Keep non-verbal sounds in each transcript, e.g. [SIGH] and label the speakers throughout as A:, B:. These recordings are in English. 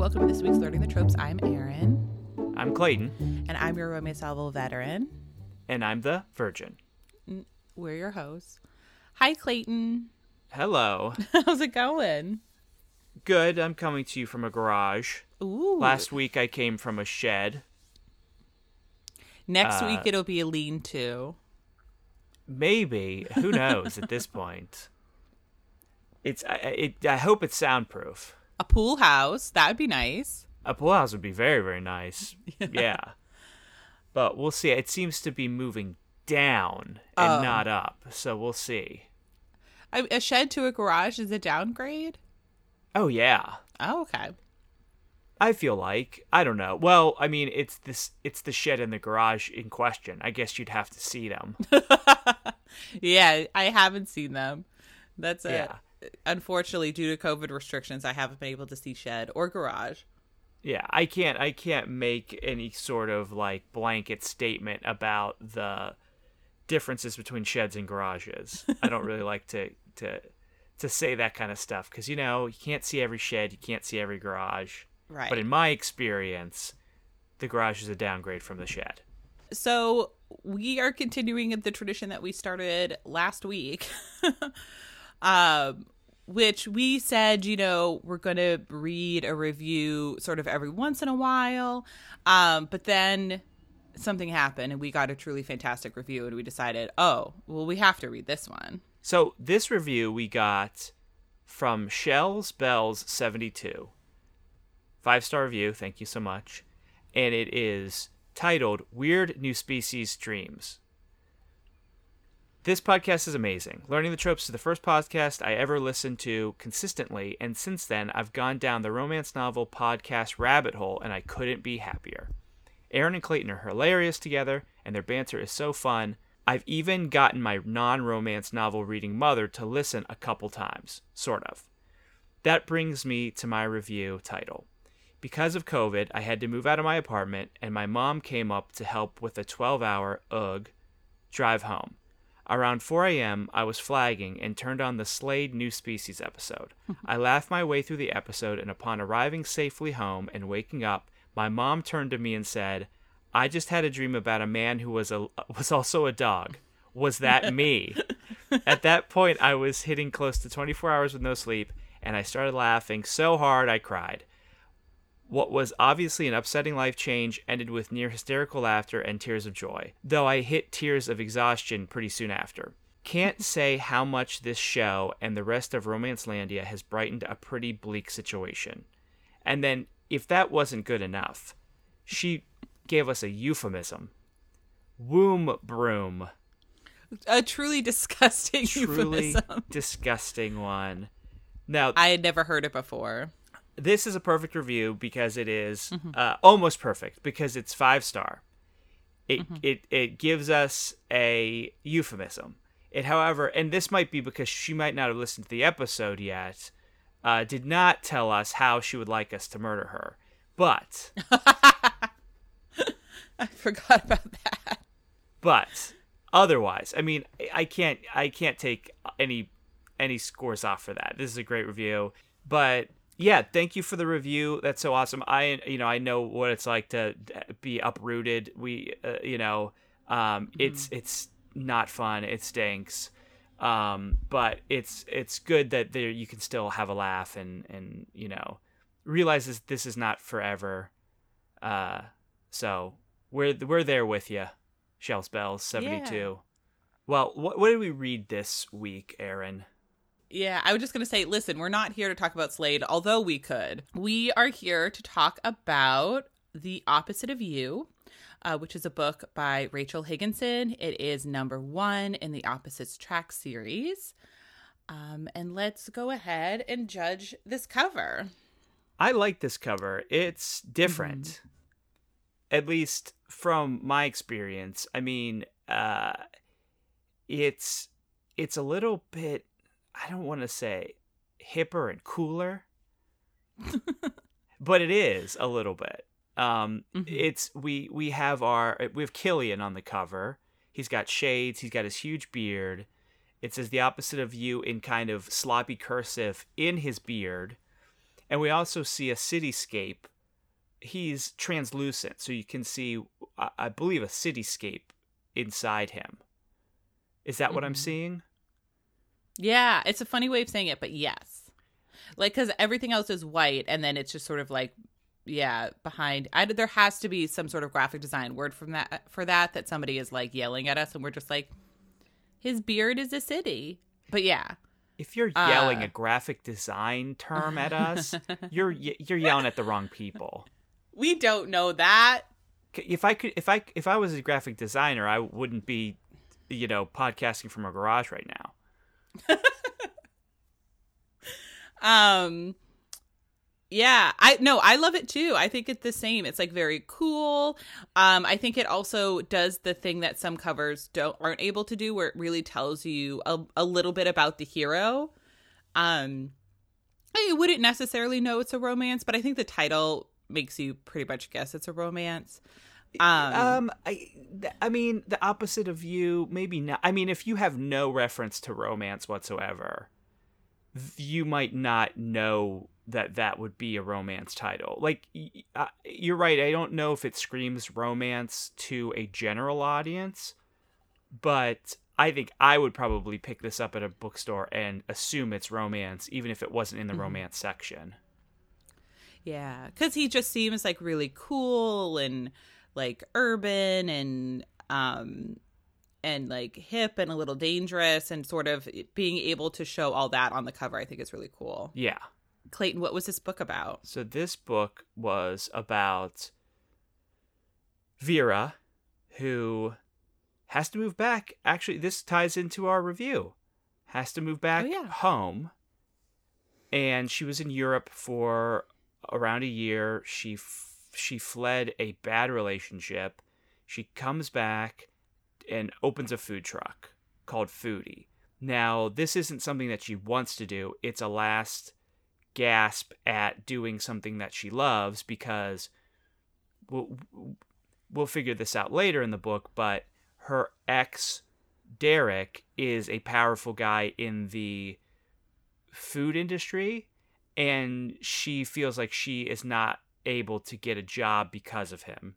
A: welcome to this week's Learning the Tropes. I'm Erin.
B: I'm Clayton.
A: And I'm your romance novel veteran.
B: And I'm the virgin.
A: We're your hosts. Hi, Clayton.
B: Hello. [LAUGHS]
A: How's it going?
B: Good. I'm coming to you from a garage.
A: Ooh.
B: Last week I came from a shed.
A: Next
B: uh,
A: week it'll be a lean to.
B: Maybe. Who [LAUGHS] knows at this point? It's I, it, I hope it's soundproof.
A: A pool house. That would be nice.
B: A pool house would be very, very nice. [LAUGHS] yeah. But we'll see. It seems to be moving down and
A: Oh.
B: not up. So we'll see.
A: A, a shed to a garage is a downgrade?
B: Oh yeah.
A: Oh, okay.
B: I feel like I don't know. Well, I mean, it's this it's the shed and the garage in question. I guess you'd have to see them. [LAUGHS]
A: Yeah, I haven't seen them. That's it.
B: Yeah.
A: Unfortunately, due to COVID restrictions, I haven't been able to see shed or garage.
B: Yeah, I can't I can't make any sort of like blanket statement about the differences between sheds and garages. I don't really [LAUGHS] like to to to say that kind of stuff cuz you know, you can't see every shed, you can't see every garage.
A: Right.
B: But in my experience, the garage is a downgrade from the shed.
A: So we are continuing the tradition that we started last week, [LAUGHS] um, which we said, you know, we're going to read a review sort of every once in a while. Um, but then something happened and we got a truly fantastic review and we decided, oh, well, we have to read this one.
B: So this review we got from Shells Bells 72. Five star review, thank you so much. And it is titled Weird New Species Dreams. This podcast is amazing. Learning the Tropes is the first podcast I ever listened to consistently, and since then I've gone down the romance novel podcast rabbit hole and I couldn't be happier. Erin and Clayton are hilarious together, and their banter is so fun. I've even gotten my non romance novel reading mother to listen a couple times, sort of. That brings me to my review title. Because of COVID, I had to move out of my apartment, and my mom came up to help with a 12 hour, ugh, drive home. Around 4 a.m., I was flagging and turned on the Slade New Species episode. [LAUGHS] I laughed my way through the episode, and upon arriving safely home and waking up, my mom turned to me and said, I just had a dream about a man who was a [LAUGHS] was also a dog. Was that me? [LAUGHS] At that point, I was hitting close to 24 hours with no sleep, and I started laughing so hard I cried. What was obviously an upsetting life change ended with near hysterical laughter and tears of joy, though I hit tears of exhaustion pretty soon after. Can't say how much this show and the rest of Romancelandia has brightened a pretty bleak situation. And then, if that wasn't good enough, she gave us a euphemism. Womb broom.
A: A truly [LAUGHS] disgusting
B: Truly
A: euphemism.
B: disgusting one. Now,
A: I had never heard it before.
B: This is a perfect review because it is,
A: Mm-hmm.
B: uh, almost perfect because it's five star. It,
A: Mm-hmm.
B: it it gives us a euphemism. It, however, and this might be because she might not have listened to the episode yet, uh, did not tell us how she would like us to murder her. But [LAUGHS]
A: I forgot about that.
B: but otherwise, I mean, I can't I can't take any any scores off for that. This is a great review, but yeah, thank you for the review. That's so awesome. I you know I know what it's like to be uprooted. We uh, you know um, it's it's not fun. It stinks. Um, but it's it's good that there you can still have a laugh and and you know realizes this is not forever. Uh, so we're we're there with you, Shells Bells seventy two. Well, what what did we read this week, Erin?
A: Yeah, I was just going to say, listen, we're not here to talk about Slade, although we could. We are here to talk about The Opposite of You, uh, which is a book by Rachel Higginson. It is number one in the Opposites Attract series. Um, and let's go ahead and judge this cover.
B: I like this cover. It's different. At least from my experience. I mean, uh it's it's a little bit I don't want to say hipper and cooler. [LAUGHS] but it is a little bit. Um
A: Mhm.
B: it's we we have our we have Killian on the cover. He's got shades, he's got his huge beard. It says the opposite of you in kind of sloppy cursive in his beard and we also see a cityscape. He's translucent, so you can see, I, I believe, a cityscape inside him. Is that what I'm
A: Mhm.
B: seeing?
A: Yeah, it's a funny way of saying it, but yes. Like cuz everything else is white and then it's just sort of like yeah, behind I there has to be some sort of graphic design word from that for that that somebody is like yelling at us and we're just like his beard is a city. But yeah.
B: If you're yelling
A: Uh.
B: a graphic design term at us, [LAUGHS] you're you're yelling at the wrong people.
A: We don't know that.
B: If I could, if I if I was a graphic designer, I wouldn't be, you know, podcasting from a garage right now. [LAUGHS]
A: Um yeah, I no, I love it too. I think it's the same. It's like very cool. Um I think it also does the thing that some covers don't aren't able to do where it really tells you a, a little bit about the hero. Um you wouldn't necessarily know it's a romance, but I think the title makes you pretty much guess it's a romance. Um,
B: Um, I, th- I mean, the opposite of you, maybe not. I mean, if you have no reference to romance whatsoever, you might not know that that would be a romance title. Like, uh, you're right. I don't know if it screams romance to a general audience, but I think I would probably pick this up at a bookstore and assume it's romance, even if it wasn't in the
A: Mhm.
B: romance section.
A: Yeah, because he just seems like really cool and like urban and um and like hip and a little dangerous and sort of being able to show all that on the cover. I think is really cool.
B: Yeah.
A: Clayton, what was this book about?
B: So this book was about Vera, who has to move back. Actually, this ties into our review. Has to move back
A: Oh, yeah.
B: home. And she was in Europe for around a year. She f- she fled a bad relationship. She comes back and opens a food truck called Foodie. Now, this isn't something that she wants to do. It's a last gasp at doing something that she loves because we'll, we'll figure this out later in the book, but her ex, Derek, is a powerful guy in the food industry, and she feels like she is not able to get a job because of him.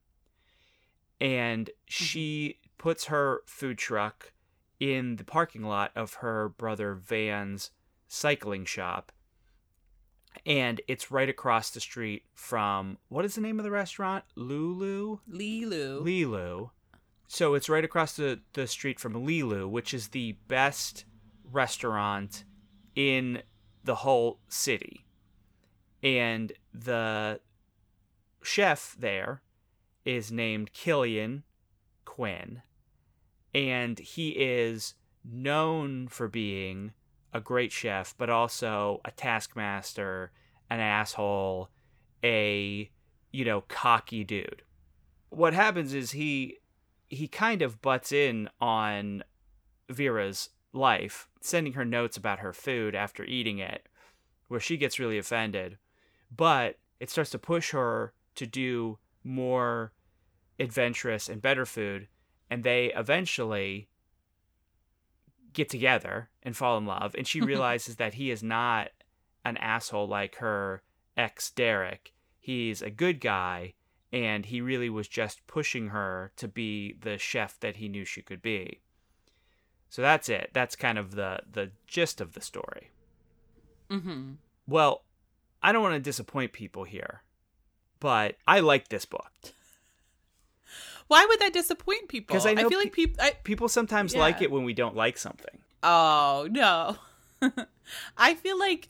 B: And mm-hmm. she puts her food truck in the parking lot of her brother Van's cycling shop and it's right across the street from what is the name of the restaurant? Lulu?
A: Lilu.
B: Lilu. So it's right across the, the street from Lilu, which is the best restaurant in the whole city. And the chef there is named Killian Quinn. And he is known for being a great chef, but also a taskmaster, an asshole, a you know cocky dude. What happens is he he kind of butts in on Vera's life, sending her notes about her food after eating it, where she gets really offended. But it starts to push her to do more adventurous and better food, and they eventually get together and fall in love and she [LAUGHS] realizes that he is not an asshole like her ex Derek. He's a good guy and he really was just pushing her to be the chef that he knew she could be. So that's it. That's kind of the the gist of the story.
A: Mm-hmm.
B: Well, I don't want to disappoint people here, but I like this book.
A: Why would that disappoint people?
B: Because I know
A: feel like people.
B: People sometimes like it when we don't like something.
A: Oh no. [LAUGHS] I feel like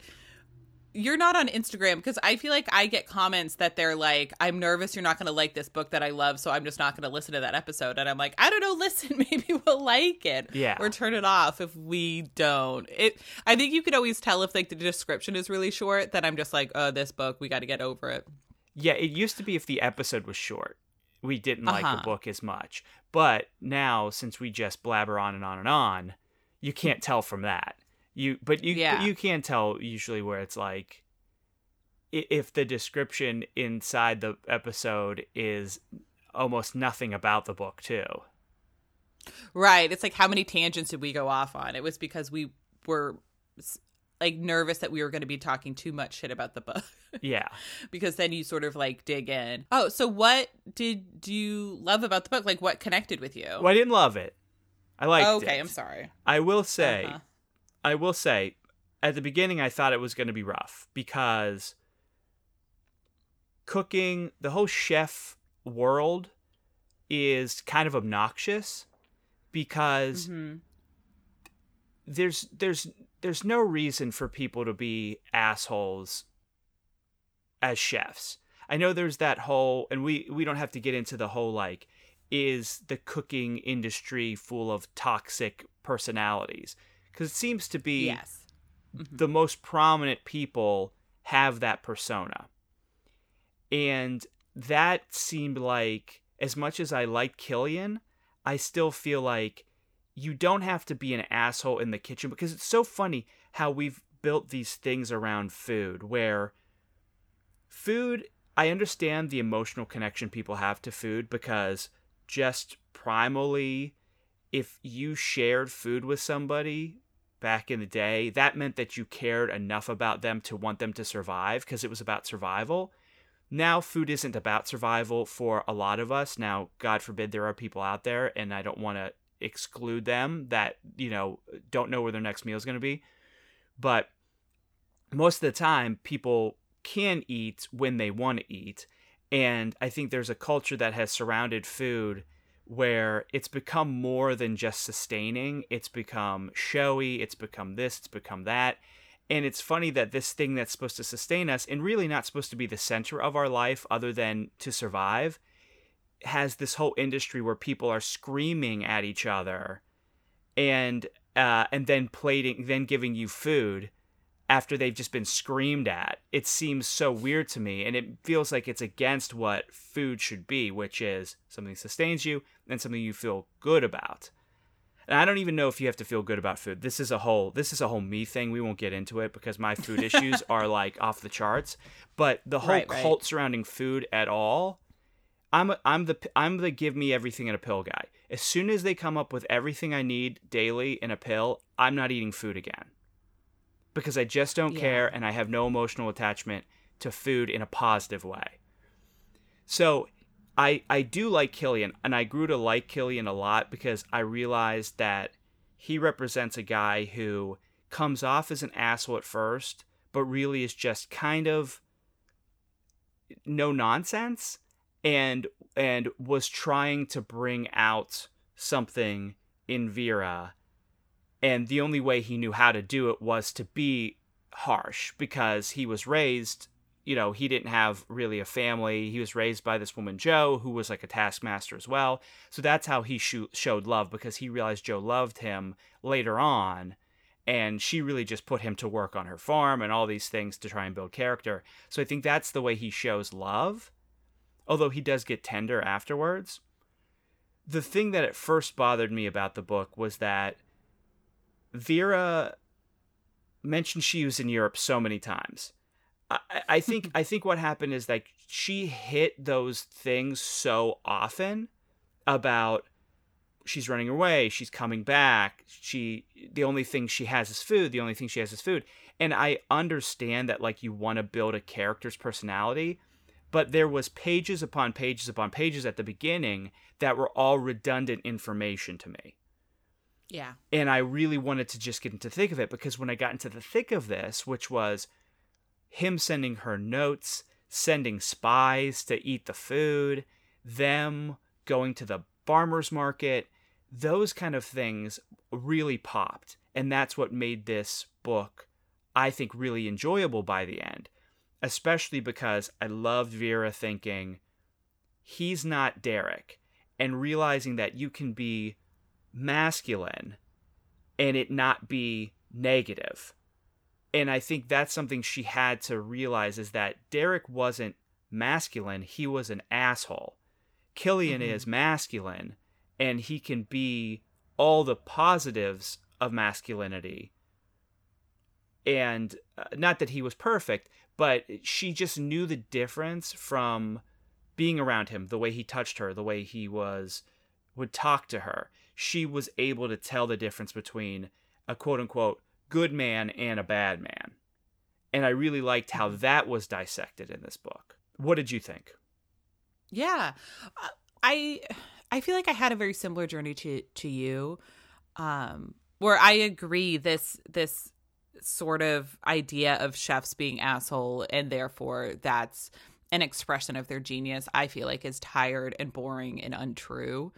A: you're not on Instagram because I feel like I get comments that they're like, I'm nervous you're not going to like this book that I love, so I'm just not going to listen to that episode. And I'm like, I don't know, [LAUGHS] listen, maybe we'll like it.
B: Yeah.
A: Or turn it off if we don't. It I think you could always tell if like the description is really short that I'm just like, oh, this book, we got to get over it.
B: Yeah, it used to be if the episode was short, we didn't like
A: Uh-huh.
B: the book as much. But now, since we just blabber on and on and on, you can't tell from that. You, but you,
A: Yeah.
B: but you can tell usually where it's like, if the description inside the episode is almost nothing about the book too.
A: Right. It's like how many tangents did we go off on? It was because we were like nervous that we were going to be talking too much shit about the book. [LAUGHS]
B: Yeah.
A: because then you sort of like dig in. Oh, so what did you love about the book? Like what connected with you?
B: Well, I didn't love it. I liked it.
A: okay, I'm sorry.
B: I will say,
A: Uh-huh.
B: I will say, at the beginning, I thought it was going to be rough because cooking, the whole chef world is kind of obnoxious because
A: Mhm.
B: there's there's there's no reason for people to be assholes as chefs. I know there's that whole and we we don't have to get into the whole like is the cooking industry full of toxic personalities cuz it seems to be
A: Yes. Mm-hmm.
B: the most prominent people have that persona. And that seemed like, as much as I like Killian, I still feel like you don't have to be an asshole in the kitchen because it's so funny how we've built these things around food where food, I understand the emotional connection people have to food because just primally, if you shared food with somebody back in the day, that meant that you cared enough about them to want them to survive because it was about survival. Now, food isn't about survival for a lot of us. Now, God forbid there are people out there, and I don't want to exclude them that, you know, don't know where their next meal is going to be. But most of the time, people can eat when they want to eat. And I think there's a culture that has surrounded food where it's become more than just sustaining. It's become showy, it's become this, it's become that. And it's funny that this thing that's supposed to sustain us and really not supposed to be the center of our life other than to survive has this whole industry where people are screaming at each other and uh, and then plating then giving you food after they've just been screamed at. It seems so weird to me, and it feels like it's against what food should be, which is something sustains you and something you feel good about. And I don't even know if you have to feel good about food. This is a whole this is a whole me thing. We won't get into it because my food [LAUGHS] issues are like off the charts. But the whole
A: Right, right.
B: cult surrounding food at all, I'm a, I'm the I'm the give me everything in a pill guy. As soon as they come up with everything I need daily in a pill, I'm not eating food again. Because I just don't
A: Yeah.
B: care and I have no emotional attachment to food in a positive way. So I I do like Killian, and I grew to like Killian a lot because I realized that he represents a guy who comes off as an asshole at first, but really is just kind of no nonsense and and was trying to bring out something in Vera. And the only way he knew how to do it was to be harsh because he was raised you know he didn't have really a family. He was raised by this woman joe who was like a taskmaster as well. So that's how he sho- showed love because he realized joe loved him later on. And she really just put him to work on her farm and all these things to try and build character. So i think that's the way he shows love although he does get tender afterwards the thing that at first bothered me about the book was that vera mentioned she was in europe so many times I, I think [LAUGHS] I think what happened is like she hit those things so often about she's running away, she's coming back, she the only thing she has is food, the only thing she has is food. And I understand that like you want to build a character's personality, but there was pages upon pages upon pages at the beginning that were all redundant information to me
A: Yeah.
B: and I really wanted to just get into the thick of it because when I got into the thick of this, which was him sending her notes, sending spies to eat the food, them going to the farmers market, those kind of things really popped. And that's what made this book, I think, really enjoyable by the end. Especially because I loved Vera thinking, he's not Derek, and realizing that you can be masculine and it not be negative. And I think that's something she had to realize is that Derek wasn't masculine, he was an asshole. Killian
A: Mhm.
B: is masculine and he can be all the positives of masculinity. And uh, not that he was perfect, but she just knew the difference from being around him, the way he touched her, the way he was would talk to her. She was able to tell the difference between a quote unquote good man and a bad man. And I really liked how that was dissected in this book. What did you think?
A: Yeah. Uh, I I feel like I had a very similar journey to to you. Um where I agree this this sort of idea of chefs being asshole and therefore that's an expression of their genius I feel like is tired and boring and untrue.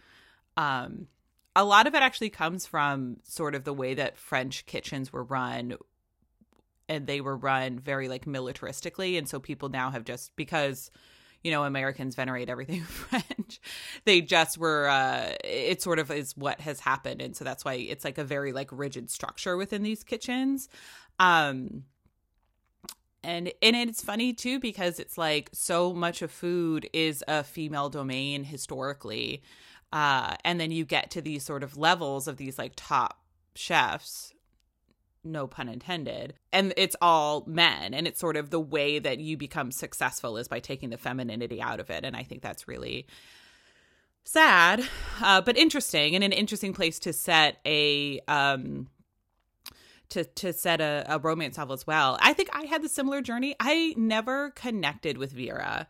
A: Um a lot of it actually comes from sort of the way that French kitchens were run and they were run very like militaristically and so people now have just because you know americans venerate everything [LAUGHS] french. They just were uh it sort of is what has happened. And so that's why it's like a very like rigid structure within these kitchens. Um and and it's funny too because it's like so much of food is a female domain historically uh and then you get to these sort of levels of these like top chefs no pun intended and it's all men and it's sort of the way that you become successful is by taking the femininity out of it and i think that's really sad uh, but interesting and an interesting place to set a um to to set a, a romance novel as well. I think i had the similar journey. I never connected with vera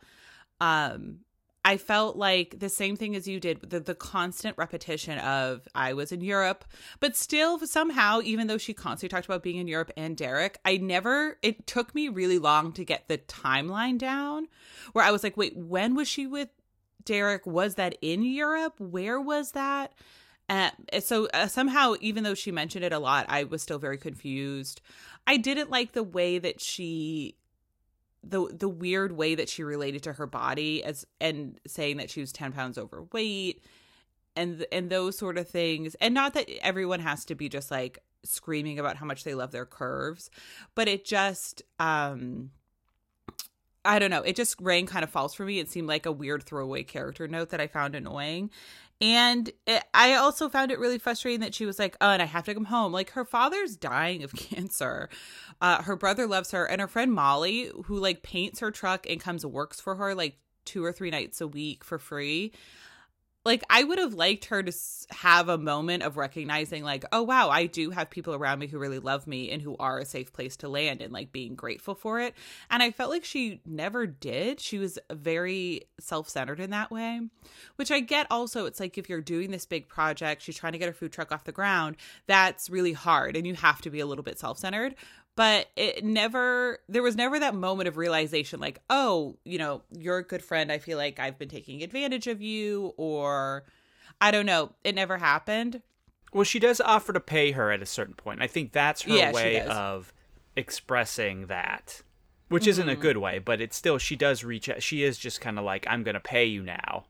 A: um I felt like the same thing as you did, the, the constant repetition of I was in Europe, but still somehow, even though she constantly talked about being in Europe and Derek, I never, it took me really long to get the timeline down where I was like, wait, when was she with Derek? Was that in Europe? Where was that? And so uh, somehow, even though she mentioned it a lot, I was still very confused. I didn't like the way that she the the weird way that she related to her body as and saying that she was 10 pounds overweight and and those sort of things and not that everyone has to be just like screaming about how much they love their curves but it just um I don't know. It just rang kind of false for me. It seemed like a weird throwaway character note that I found annoying. And it, I also found it really frustrating that she was like, oh, and I have to come home. Like her father's dying of [LAUGHS] cancer. Uh, her brother loves her. And her friend Molly, who like paints her truck and comes works for her like two or three nights a week for free like I would have liked her to have a moment of recognizing like oh wow I do have people around me who really love me and who are a safe place to land and like being grateful for it. And I felt like she never did. She was very self-centered in that way which I get also. It's like if you're doing this big project she's trying to get her food truck off the ground that's really hard and you have to be a little bit self-centered but it never there was never that moment of realization like oh you know you're a good friend. I feel like i've been taking advantage of you or i don't know. It never happened.
B: Well she does offer to pay her at a certain point. I think that's her yeah, way of expressing that which mm-hmm. isn't a mm-hmm. good way but it's still she does reach out. She is just kind of like i'm gonna pay you now.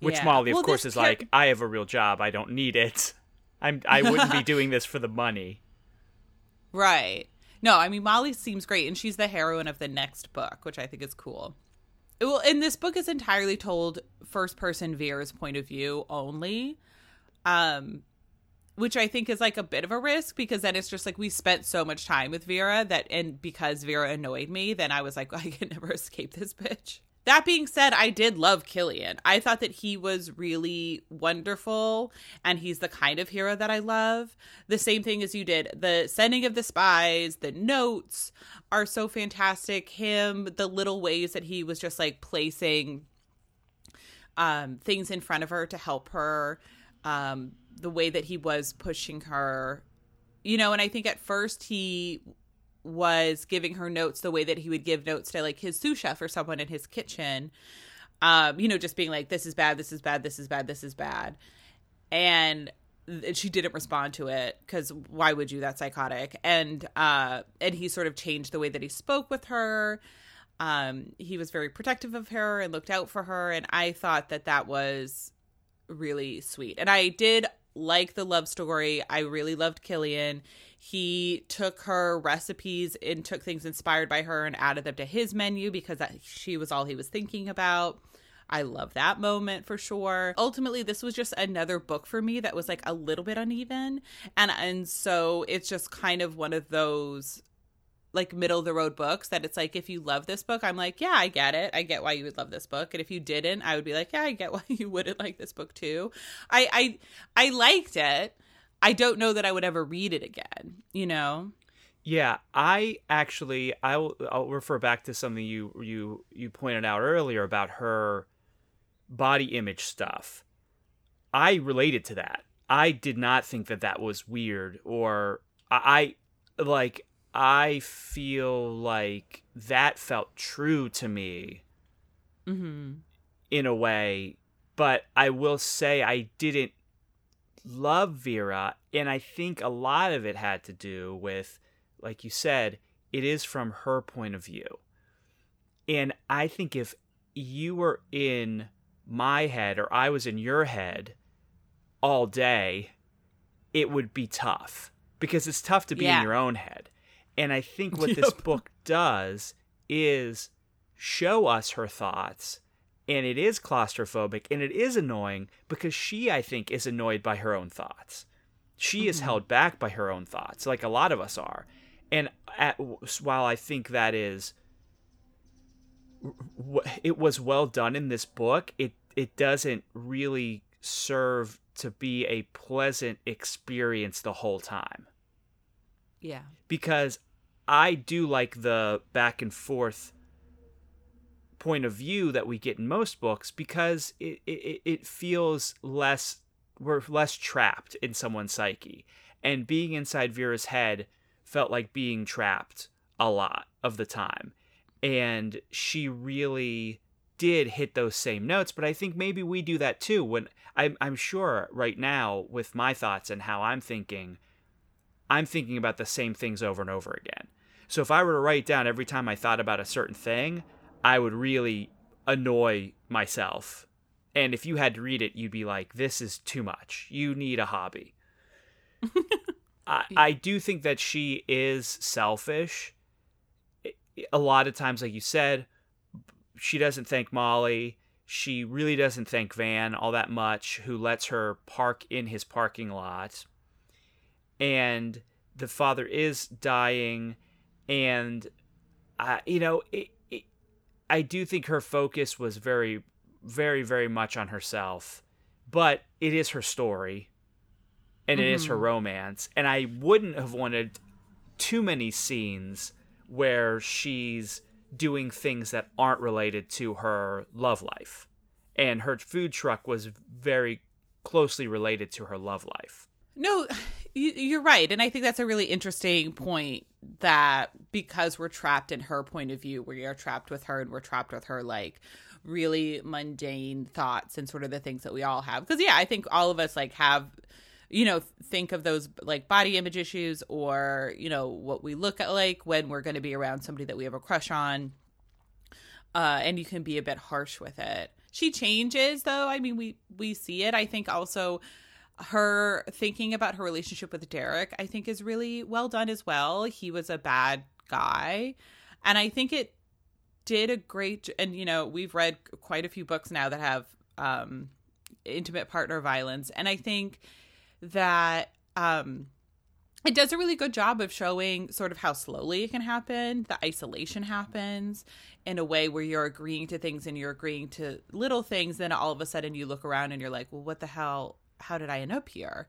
B: Which yeah. molly of well, course is like i have a real job. I don't need it. I'm i wouldn't be [LAUGHS] doing this for the money
A: Right. No, I mean Molly seems great, and she's the heroine of the next book, which I think is cool. Well, and this book is entirely told first person Vera's point of view only, um, which I think is like a bit of a risk because then it's just like we spent so much time with Vera that, and because Vera annoyed me, then I was like, [LAUGHS] I can never escape this bitch. That being said, I did love Killian. I thought that he was really wonderful and he's the kind of hero that I love. The same thing as you did. The sending of the spies, the notes are so fantastic. Him, the little ways that he was just like placing um things in front of her to help her, um the way that he was pushing her. You know, and I think at first he was giving her notes the way that he would give notes to like his sous chef or someone in his kitchen. Um, you know, just being like, this is bad, this is bad, this is bad, this is bad. And she didn't respond to it because why would you? That's psychotic. And uh, and he sort of changed the way that he spoke with her. Um, he was very protective of her and looked out for her, and I thought that that was really sweet. And I did like the love story. I really loved Killian he took her recipes and took things inspired by her and added them to his menu because that, she was all he was thinking about. I love that moment for sure. Ultimately, this was just another book for me that was like a little bit uneven. And and so it's just kind of one of those like middle of the road books that it's like if you love this book, I'm like, yeah, I get it. I get why you would love this book. And if you didn't, I would be like, yeah, I get why [LAUGHS] you wouldn't like this book too. I I I liked it I don't know that I would ever read it again, you know?
B: Yeah, I actually I will I'll refer back to something you you you pointed out earlier about her body image stuff. I related to that. I did not think that that was weird or I, I like I feel like that felt true to me
A: Mm-hmm.
B: in a way, but I will say I didn't love Vera, and I think a lot of it had to do with, like you said, it is from her point of view. And I think if you were in my head or I was in your head all day, it would be tough because it's tough to be
A: Yeah.
B: in your own head. And I think what [LAUGHS] this book does is show us her thoughts. And it is claustrophobic and it is annoying because she, I think, is annoyed by her own thoughts. She is
A: Mhm.
B: held back by her own thoughts, like a lot of us are. And at, while I think that is it was well done in this book it it doesn't really serve to be a pleasant experience the whole time
A: Yeah.
B: because i do like the back and forth point of view that we get in most books because it it, it feels less we're less trapped in someone's psyche. And being inside vera's head felt like being trapped a lot of the time. And she really did hit those same notes but i think maybe we do that too. When i'm, I'm sure right now with my thoughts and how i'm thinking i'm thinking about the same things over and over again. So if i were to write down every time i thought about a certain thing i would really annoy myself. And if you had to read it you'd be like this is too much. You need a hobby. [LAUGHS] I, I do think that she is selfish. A lot of times, like you said, she doesn't thank Molly. She really doesn't thank Van all that much, who lets her park in his parking lot. And the father is dying, and uh, you know, it, it, I do think her focus was very, very, very much on herself. But it is her story, and it is her
A: Mhm.
B: romance, and I wouldn't have wanted too many scenes where she's doing things that aren't related to her love life. And her food truck was very closely related to her love life.
A: No, [SIGHS] you're right. And I think that's a really interesting point that because we're trapped in her point of view, we are trapped with her and we're trapped with her, like, really mundane thoughts and sort of the things that we all have. Because, yeah, I think all of us, like, have you know think of those like body image issues or you know what we look at like when we're going to be around somebody that we have a crush on uh and you can be a bit harsh with it. She changes though. I mean we we see it. I think also her thinking about her relationship with derek i think is really well done as well. He was a bad guy. And i think it did a great and you know we've read quite a few books now that have um intimate partner violence. And i think that um it does a really good job of showing sort of how slowly it can happen. The isolation happens in a way where you're agreeing to things and you're agreeing to little things. Then all of a sudden you look around and you're like well what the hell how did i end up here?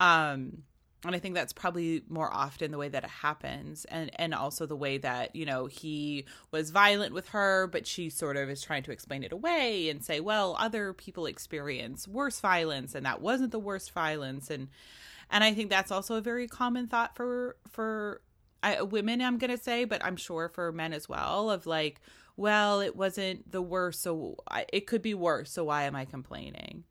A: Um and i think that's probably more often the way that it happens. And and also the way that you know he was violent with her but she sort of is trying to explain it away and say well other people experience worse violence and that wasn't the worst violence. And and i think that's also a very common thought for for I, women i'm gonna say but i'm sure for men as well of like well it wasn't the worst so I, it could be worse so why am i complaining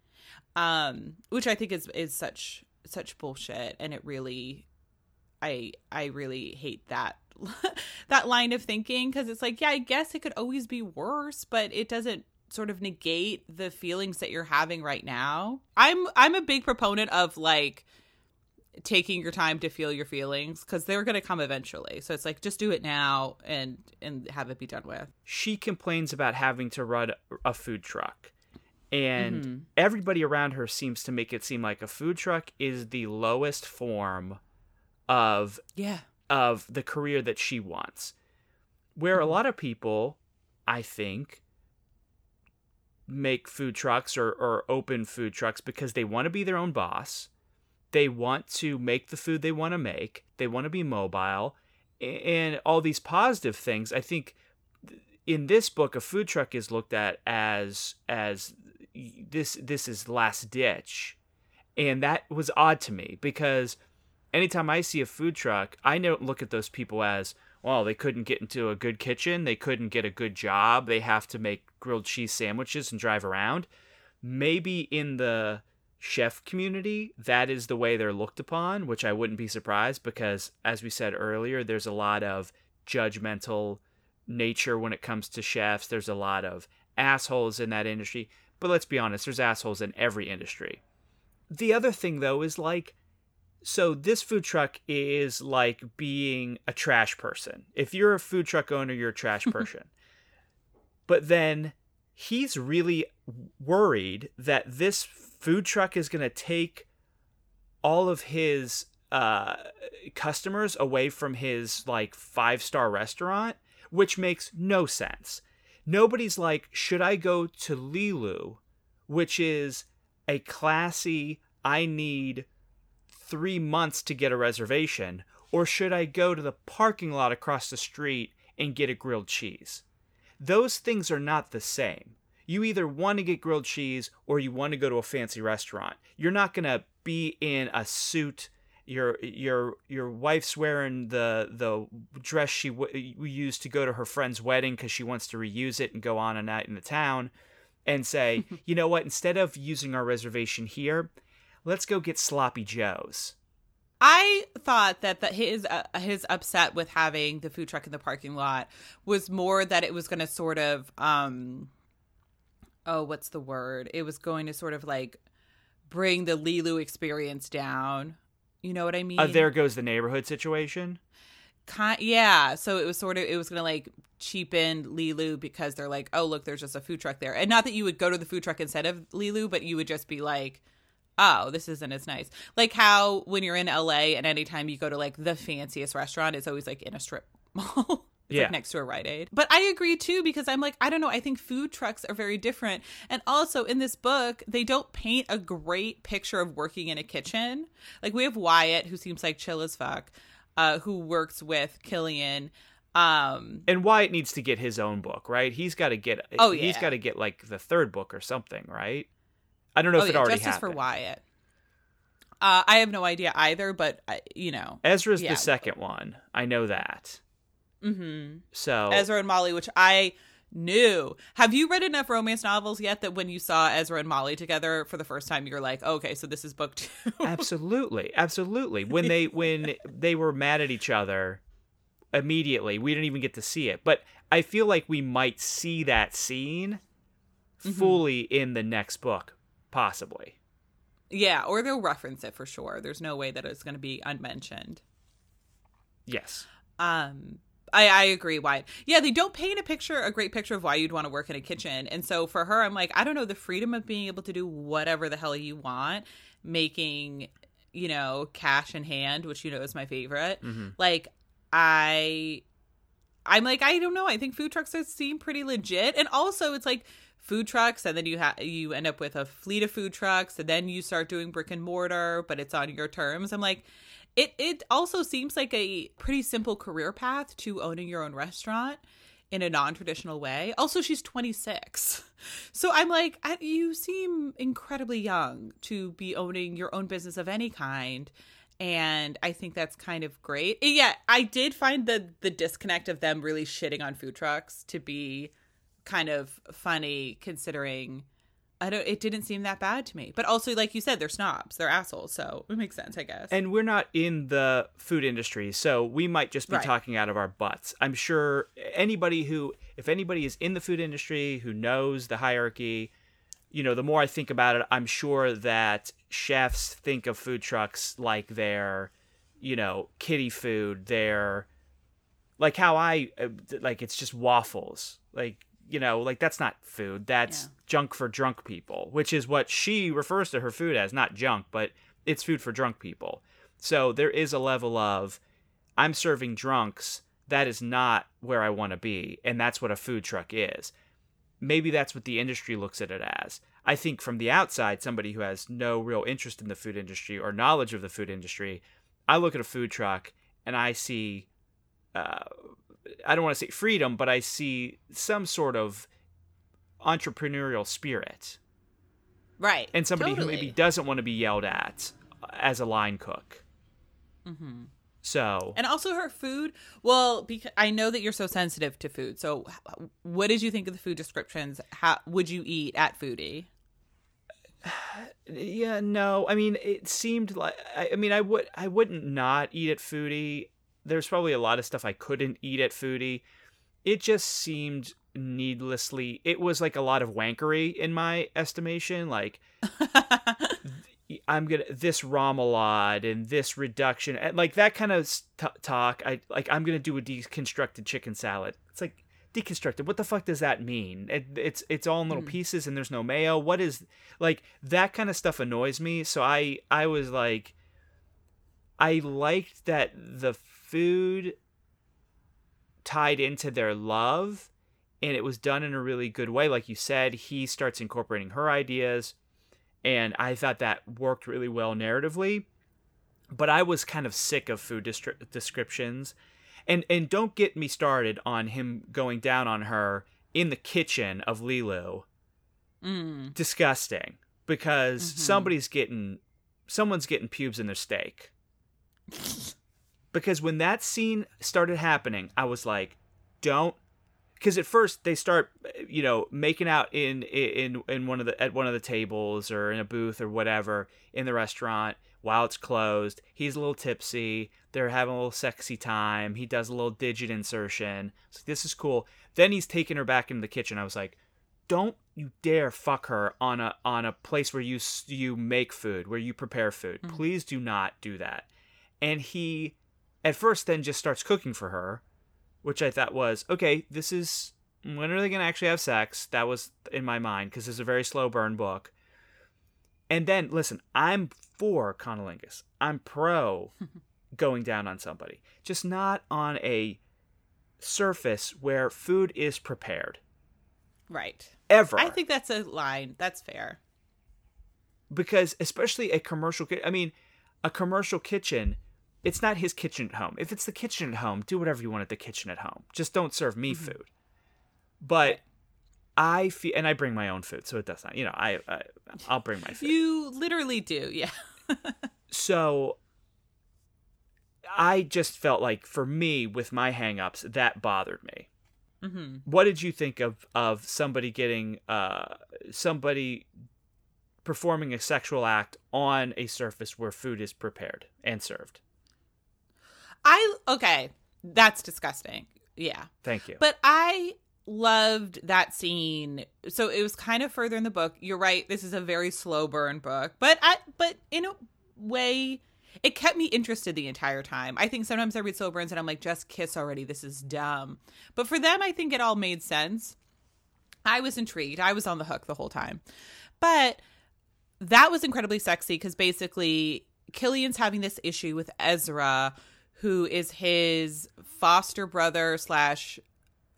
A: um which i think is is such such bullshit. And it really i i really hate that [LAUGHS] that line of thinking. Because it's like yeah i guess it could always be worse but it doesn't sort of negate the feelings that you're having right now. I'm i'm a big proponent of like taking your time to feel your feelings because they're going to come eventually. So it's like just do it now and and have it be done with.
B: She complains about having to run a food truck. And
A: Mhm.
B: everybody around her seems to make it seem like a food truck is the lowest form of
A: yeah
B: of the career that she wants. Where a
A: Mhm.
B: lot of people, I think, make food trucks or, or open food trucks because they want to be their own boss. they want to make the food they want to make. They want to be mobile and all these positive things. I think in this book a food truck is looked at as as this this is last ditch. And that was odd to me because anytime I see a food truck, I don't look at those people as, well, they couldn't get into a good kitchen, they couldn't get a good job, they have to make grilled cheese sandwiches and drive around. Maybe in the chef community, that is the way they're looked upon, which I wouldn't be surprised because, as we said earlier, there's a lot of judgmental nature when it comes to chefs. There's a lot of assholes in that industry. But let's be honest, there's assholes in every industry. The other thing, though, is like, so this food truck is like being a trash person. If you're a food truck owner, you're a trash [LAUGHS] person. but then he's really worried that this food truck is going to take all of his uh, customers away from his like five star restaurant, which makes no sense. Nobody's like, should I go to Lilu, which is a classy, I need three months to get a reservation, or should I go to the parking lot across the street and get a grilled cheese? Those things are not the same you either want to get grilled cheese or you want to go to a fancy restaurant. You're not going to be in a suit. Your your your wife's wearing the the dress she w- used to go to her friend's wedding because she wants to reuse it and go on a night in the town, and say, [LAUGHS] you know what? Instead of using our reservation here, let's go get sloppy joes.
A: I thought that that his uh, his upset with having the food truck in the parking lot was more that it was going to sort of um oh, what's the word? It was going to sort of like bring the Lilu experience down. You know what I mean?
B: Uh, there goes the neighborhood situation.
A: Yeah. So it was sort of it was gonna like cheapen Lilu because they're like, oh look, there's just a food truck there, and not that you would go to the food truck instead of Lilu, but you would just be like, oh, this isn't as nice. Like how when you're in LA and anytime you go to like the fanciest restaurant, it's always like in a strip [LAUGHS] mall. It's yeah. like next to a Rite Aid. But I agree too because I'm like, I don't know. I think food trucks are very different. And also in this book, they don't paint a great picture of working in a kitchen. Like we have Wyatt, who seems like chill as fuck, uh, who works with Killian. Um,
B: and Wyatt needs to get his own book, right? He's got to get. Oh yeah. He's got to get like the third book or something, right? I don't know oh, if it yeah, already Justice happened.
A: for Wyatt. Uh, I have no idea either, but uh, you know,
B: Ezra's yeah. the second one. I know that.
A: Mm-hmm.
B: So
A: Ezra and Molly, which I knew. Have you read enough romance novels yet that when you saw Ezra and Molly together for the first time, you're like, okay, so this is book two? [LAUGHS]
B: absolutely, absolutely. When they when they were mad at each other, immediately we didn't even get to see it, but I feel like we might see that scene mm-hmm. fully in the next book, possibly.
A: Yeah, or they'll reference it for sure. There's no way that it's going to be unmentioned.
B: Yes.
A: Um I, I agree. Why? Yeah, they don't paint a picture, a great picture of why you'd want to work in a kitchen. And so for her, I'm like, I don't know, the freedom of being able to do whatever the hell you want, making, you know, cash in hand, which you know is my favorite. Mm-hmm. Like, I, I'm like, I don't know. I think food trucks seem pretty legit, and also it's like food trucks and then you have you end up with a fleet of food trucks and then you start doing brick and mortar but it's on your terms i'm like it it also seems like a pretty simple career path to owning your own restaurant in a non-traditional way. Also, she's 26. [LAUGHS] So I'm like, you seem incredibly young to be owning your own business of any kind. And I think that's kind of great. Yeah, I did find the the disconnect of them really shitting on food trucks to be kind of funny considering I don't. It didn't seem that bad to me. But also, like you said, they're snobs. They're assholes. So it makes sense, I guess.
B: And we're not in the food industry, so we might just be right. talking out of our butts. I'm sure anybody who, if anybody is in the food industry who knows the hierarchy, you know, the more I think about it, I'm sure that chefs think of food trucks like they're, you know, kitty food. They're like how I uh, like it's just waffles. Like you know, like that's not food. That's yeah. junk for drunk people, which is what she refers to her food as, not junk, but it's food for drunk people. So there is a level of I'm serving drunks. That is not where I want to be, and that's what a food truck is. Maybe that's what the industry looks at it as. I think from the outside, somebody who has no real interest in the food industry or knowledge of the food industry, I look at a food truck and I see, uh, I don't want to say freedom, but I see some sort of entrepreneurial spirit.
A: Right.
B: And somebody
A: totally.
B: who maybe doesn't want to be yelled at as a line cook.
A: Mm-hmm.
B: So
A: And also her food. Well, because I know that you're so sensitive to food. So, what did you think of the food descriptions? How would you eat at Foodie? [SIGHS]
B: yeah, no. I mean, it seemed like I, I mean, I would I wouldn't not eat at Foodie. There's probably a lot of stuff I couldn't eat at Foodie. It just seemed needlessly. It was like a lot of wankery in my estimation. Like [LAUGHS] I'm gonna this remoulade and this reduction and like that kind of t- talk. I like I'm gonna do a deconstructed chicken salad. It's like deconstructed. What the fuck does that mean? It, it's it's all in little hmm. pieces and there's no mayo. What is like that kind of stuff annoys me. So I I was like, I liked that the food tied into their love and it was done in a really good way. Like you said he starts incorporating her ideas and i thought that worked really well narratively. But i was kind of sick of food distri- descriptions. And and don't get me started on him going down on her in the kitchen of lilu
A: Mm.
B: disgusting because
A: Mhm.
B: somebody's getting someone's getting pubes in their steak [LAUGHS] because when that scene started happening i was like don't because at first they start you know making out in in in one of the at one of the tables or in a booth or whatever in the restaurant while it's closed. He's a little tipsy. They're having a little sexy time. He does a little digit insertion. So this is cool. Then he's taking her back into the kitchen. I was like don't you dare fuck her on a on a place where you s- you make food where you prepare food. Mm-hmm. Please do not do that. And he at first then just starts cooking for her which i thought was okay this is when are they going to actually have sex that was in my mind because it's a very slow burn book and then listen i'm for cunnilingus i'm pro [LAUGHS] going down on somebody just not on a surface where food is prepared
A: Right.
B: ever
A: I think that's a line. That's fair.
B: because especially a commercial i mean a commercial kitchen it's not his kitchen at home. If it's the kitchen at home do whatever you want at the kitchen at home. Just don't serve me food. But i feel and i bring my own food so it does not you know i, I i'll bring my food.
A: You literally do. Yeah. [LAUGHS]
B: so i just felt like for me with my hangups that bothered me.
A: Hmm
B: what did you think of of somebody getting uh somebody performing a sexual act on a surface where food is prepared and served
A: I okay. That's disgusting. Yeah.
B: thank you
A: But I loved that scene. So it was kind of further in the book. You're right. This is a very slow burn book, but I but in a way it kept me interested the entire time. I think sometimes I read slow burns and I'm like just kiss already. This is dumb. But for them I think it all made sense. I was intrigued. I was on the hook the whole time. But that was incredibly sexy because basically Killian's having this issue with Ezra, who is his foster brother slash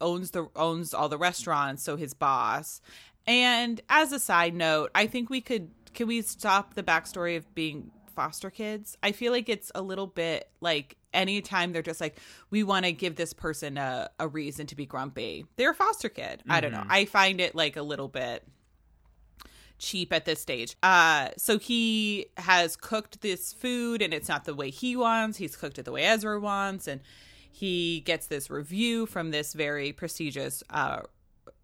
A: owns the owns all the restaurants, so his boss. And as a side note, I think we could can we stop the backstory of being foster kids? I feel like it's a little bit like anytime they're just like, we want to give this person a, a reason to be grumpy. They're a foster kid. I don't know. Mm-hmm. I find it like a little bit cheap at this stage. Uh so he has cooked this food and it's not the way he wants. He's cooked it the way Ezra wants and he gets this review from this very prestigious uh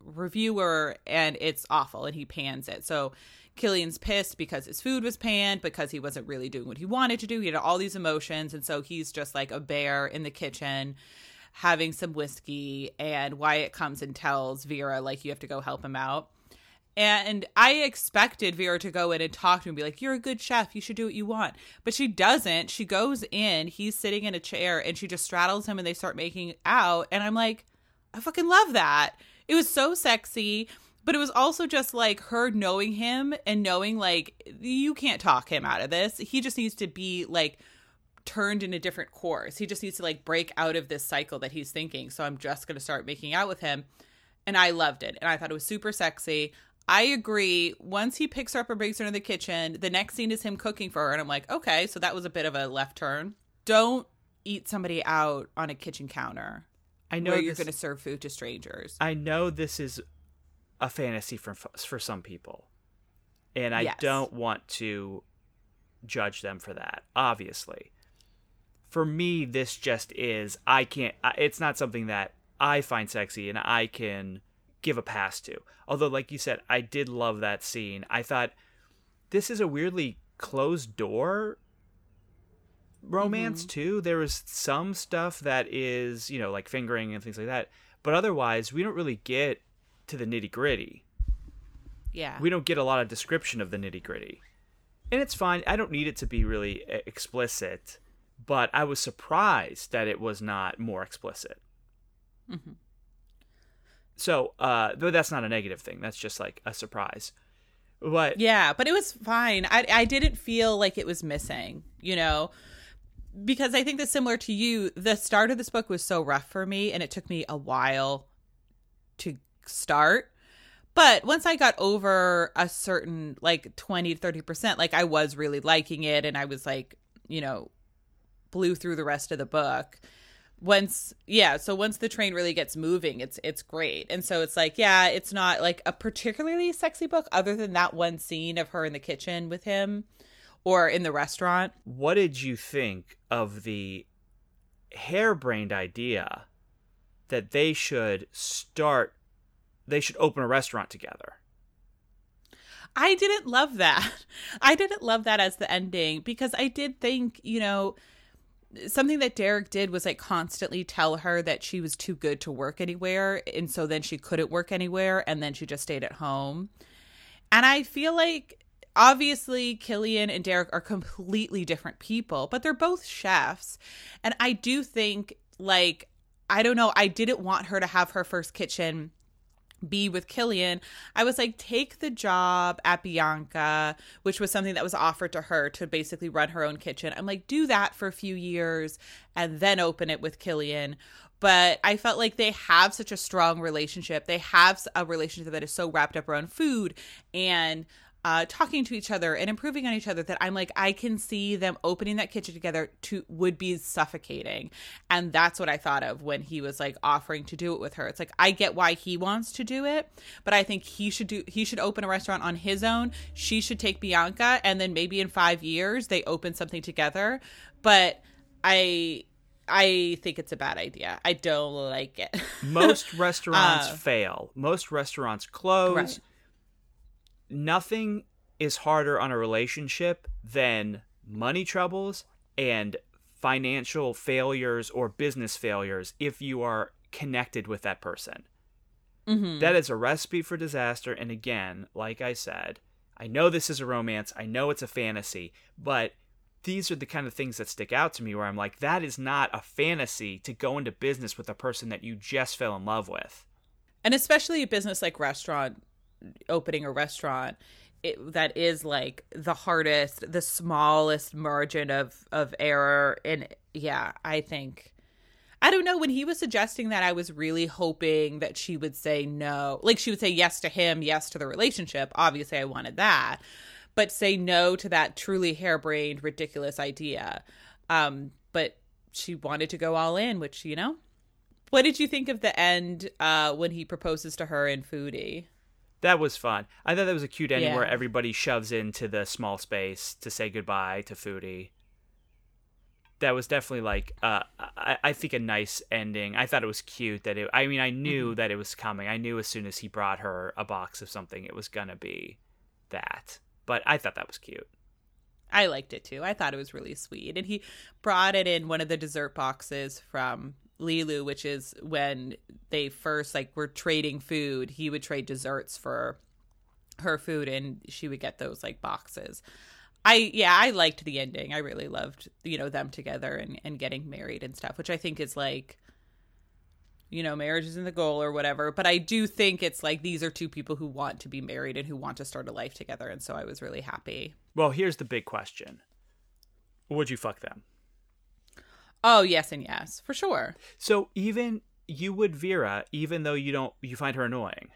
A: reviewer and it's awful and he pans it. So Killian's pissed because his food was panned because he wasn't really doing what he wanted to do. He had all these emotions and so he's just like a bear in the kitchen having some whiskey and Wyatt comes and tells Vera like you have to go help him out. And I expected Vera to go in and talk to him and be like, You're a good chef. You should do what you want. But she doesn't. She goes in, he's sitting in a chair, and she just straddles him and they start making out. And I'm like, I fucking love that. It was so sexy. But it was also just like her knowing him and knowing, like, you can't talk him out of this. He just needs to be like turned in a different course. He just needs to like break out of this cycle that he's thinking. So I'm just going to start making out with him. And I loved it. And I thought it was super sexy. I agree. Once he picks her up and brings her into the kitchen, the next scene is him cooking for her. And I'm like, okay, so that was a bit of a left turn. Don't eat somebody out on a kitchen counter.
B: I know
A: where you're going to serve food to strangers.
B: I know this is a fantasy for for some people, and I
A: Yes.
B: don't want to judge them for that. Obviously, for me, this just is. I can't. It's not something that I find sexy, and I can give a pass to. Although, like you said, I did love that scene. I thought this is a weirdly closed door romance mm-hmm. too. There is some stuff that is, you know, like fingering and things like that. But otherwise, we don't really get to the nitty gritty.
A: Yeah.
B: We don't get a lot of description of the nitty gritty. And it's fine. I don't need it to be really explicit, but I was surprised that it was not more explicit. Mm-hmm. So, uh, but that's not a negative thing. That's just like a surprise. But
A: Yeah, but it was fine. I I didn't feel like it was missing, you know, because I think that similar to you, the start of this book was so rough for me, and it took me a while to start. But once I got over a certain like twenty to thirty percent, like I was really liking it, and I was like, you know, blew through the rest of the book once yeah so once the train really gets moving it's it's great. And so it's like yeah it's not like a particularly sexy book other than that one scene of her in the kitchen with him or in the restaurant.
B: What did you think of the harebrained idea that they should start they should open a restaurant together?
A: I didn't love that. [LAUGHS] I didn't love that as the ending because i did think you know something that Derek did was like constantly tell her that she was too good to work anywhere and so then she couldn't work anywhere and then she just stayed at home. And I feel like obviously Killian and Derek are completely different people, but they're both chefs. And I do think like I don't know, I didn't want her to have her first kitchen be with Killian, I was like, take the job at Bianca, which was something that was offered to her to basically run her own kitchen. I'm like, do that for a few years and then open it with Killian. But I felt like they have such a strong relationship. They have a relationship that is so wrapped up around food and uh, talking to each other and improving on each other that I'm like, I can see them opening that kitchen together to would be suffocating. And that's what I thought of when he was like offering to do it with her. It's like, I get why he wants to do it, but I think he should do, he should open a restaurant on his own. She should take Bianca and then maybe in five years they open something together. But I, I think it's a bad idea. I don't like it.
B: most [LAUGHS] restaurants
A: Uh,
B: fail most restaurants close
A: Right.
B: Nothing is harder on a relationship than money troubles and financial failures or business failures if you are connected with that person
A: Mhm.
B: That is a recipe for disaster. And again, like I said, I know this is a romance, I know it's a fantasy, but these are the kind of things that stick out to me where I'm like, that is not a fantasy to go into business with a person that you just fell in love with.
A: and especially a business like restaurant opening a restaurant it, that is like the hardest the smallest margin of of error. And yeah i think i don't know when he was suggesting that i was really hoping that she would say no like she would say yes to him yes to the relationship. Obviously i wanted that. But say no to that truly harebrained ridiculous idea. Um but she wanted to go all in which you know what did you think of the end uh, when he proposes to her in Foodie?
B: That was fun. I thought that was a cute ending
A: Yeah.
B: where everybody shoves into the small space to say goodbye to Foodie. That was definitely like uh, I, I think a nice ending. I thought it was cute that it. I mean, I knew
A: Mm-hmm.
B: that it was coming. I knew as soon as he brought her a box of something, it was gonna be that. But I thought that was cute.
A: I liked it too. I thought it was really sweet. And he brought it in one of the dessert boxes from Lilu, which is when they first like were trading food. He would trade desserts for her food and she would get those like boxes. I yeah, I liked the ending. I really loved, you know, them together and, and getting married and stuff, which I think is like you know, marriage isn't the goal or whatever. But I do think it's like these are two people who want to be married and who want to start a life together. And so I was really happy.
B: Well, here's the big question: Would you fuck them?
A: Oh, yes and yes, for sure.
B: So even you would Vera, even though you don't, you find her annoying.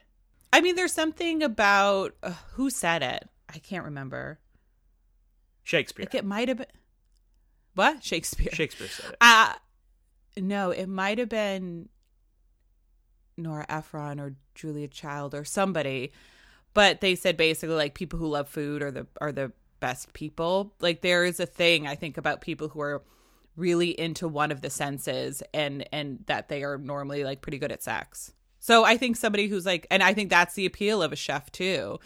A: I mean, there's something about uh, who said it. I can't remember.
B: Shakespeare.
A: Like it might have been what Shakespeare.
B: Shakespeare said it.
A: Uh no, it might have been Nora Ephron or Julia Child or somebody. But they said basically like people who love food are the are the best people. Like there is a thing I think about people who are really into one of the senses and and that they are normally like pretty good at sex. So I think somebody who's like and I think that's the appeal of a chef too